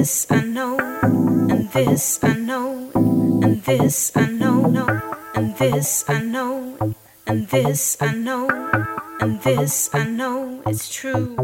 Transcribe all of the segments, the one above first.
this I know, and this I know, and this I know, no, and this I know, and this I know, and this I know, it's true.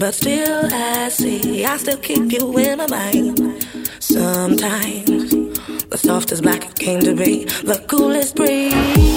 But still, I see, I still keep you in my mind. Sometimes, the softest black came to be, the coolest breeze.